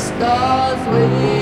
stars with you.